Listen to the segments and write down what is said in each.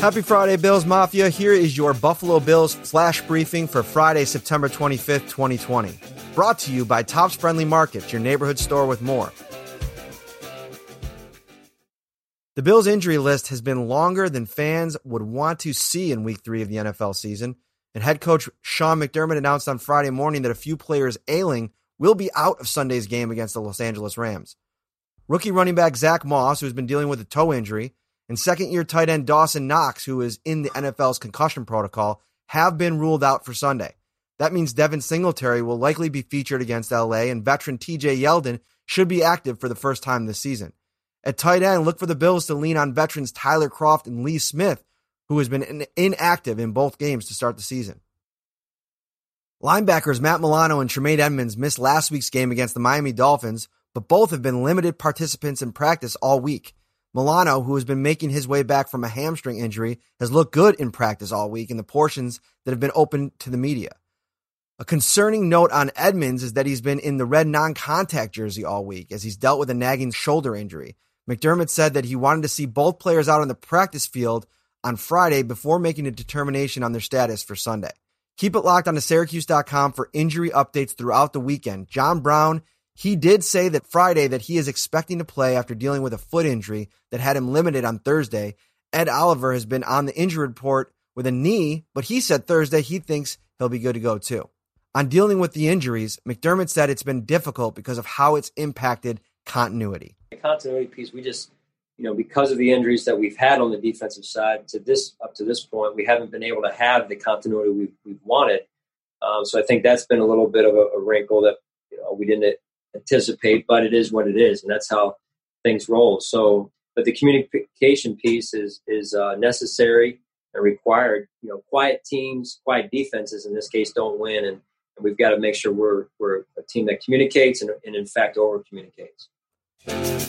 Happy Friday, Bills Mafia. Here is your Buffalo Bills flash briefing for Friday, September 25th, 2020. Brought to you by Tops Friendly Markets, your neighborhood store with more. The Bills' injury list has been longer than fans would want to see in week three of the NFL season. And head coach Sean McDermott announced on Friday morning that a few players ailing will be out of Sunday's game against the Los Angeles Rams. Rookie running back Zack Moss, who has been dealing with a toe injury, and second year tight end Dawson Knox, who is in the NFL's concussion protocol, have been ruled out for Sunday. That means Devin Singletary will likely be featured against LA, and veteran TJ Yeldon should be active for the first time this season. At tight end, look for the Bills to lean on veterans Tyler Kroft and Lee Smith, who has been inactive in both games to start the season. Linebackers Matt Milano and Tremaine Edmunds missed last week's game against the Miami Dolphins, but both have been limited participants in practice all week. Milano, who has been making his way back from a hamstring injury, has looked good in practice all week in the portions that have been open to the media. A concerning note on Edmunds is that he's been in the red non contact jersey all week as he's dealt with a nagging shoulder injury. McDermott said that he wanted to see both players out on the practice field on Friday before making a determination on their status for Sunday. Keep it locked on to Syracuse.com for injury updates throughout the weekend. John Brown he did say that Friday that he is expecting to play after dealing with a foot injury that had him limited on Thursday. Ed Oliver has been on the injury report with a knee, but he said Thursday he thinks he'll be good to go too. On dealing with the injuries, McDermott said it's been difficult because of how it's impacted continuity. The continuity piece, we just, you know, because of the injuries that we've had on the defensive side to this up to this point, we haven't been able to have the continuity we've, we've wanted. Um, so I think that's been a little bit of a, a wrinkle that you know, we didn't anticipate, but it is what it is, and that's how things roll. So, but the communication piece is is uh, necessary and required. You know, quiet teams, quiet defenses in this case don't win, and, and we've got to make sure we're we're a team that communicates and, and in fact over communicates.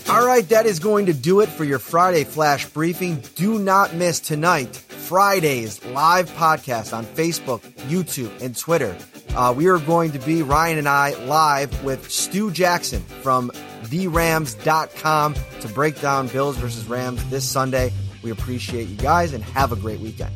All right, that is going to do it for your Friday flash briefing. Do not miss tonight, Friday's live podcast on Facebook, YouTube, and Twitter. Uh, we are going to be, Ryan and I, live with Stu Jackson from therams.com to break down Bills versus Rams this Sunday. We appreciate you guys and have a great weekend.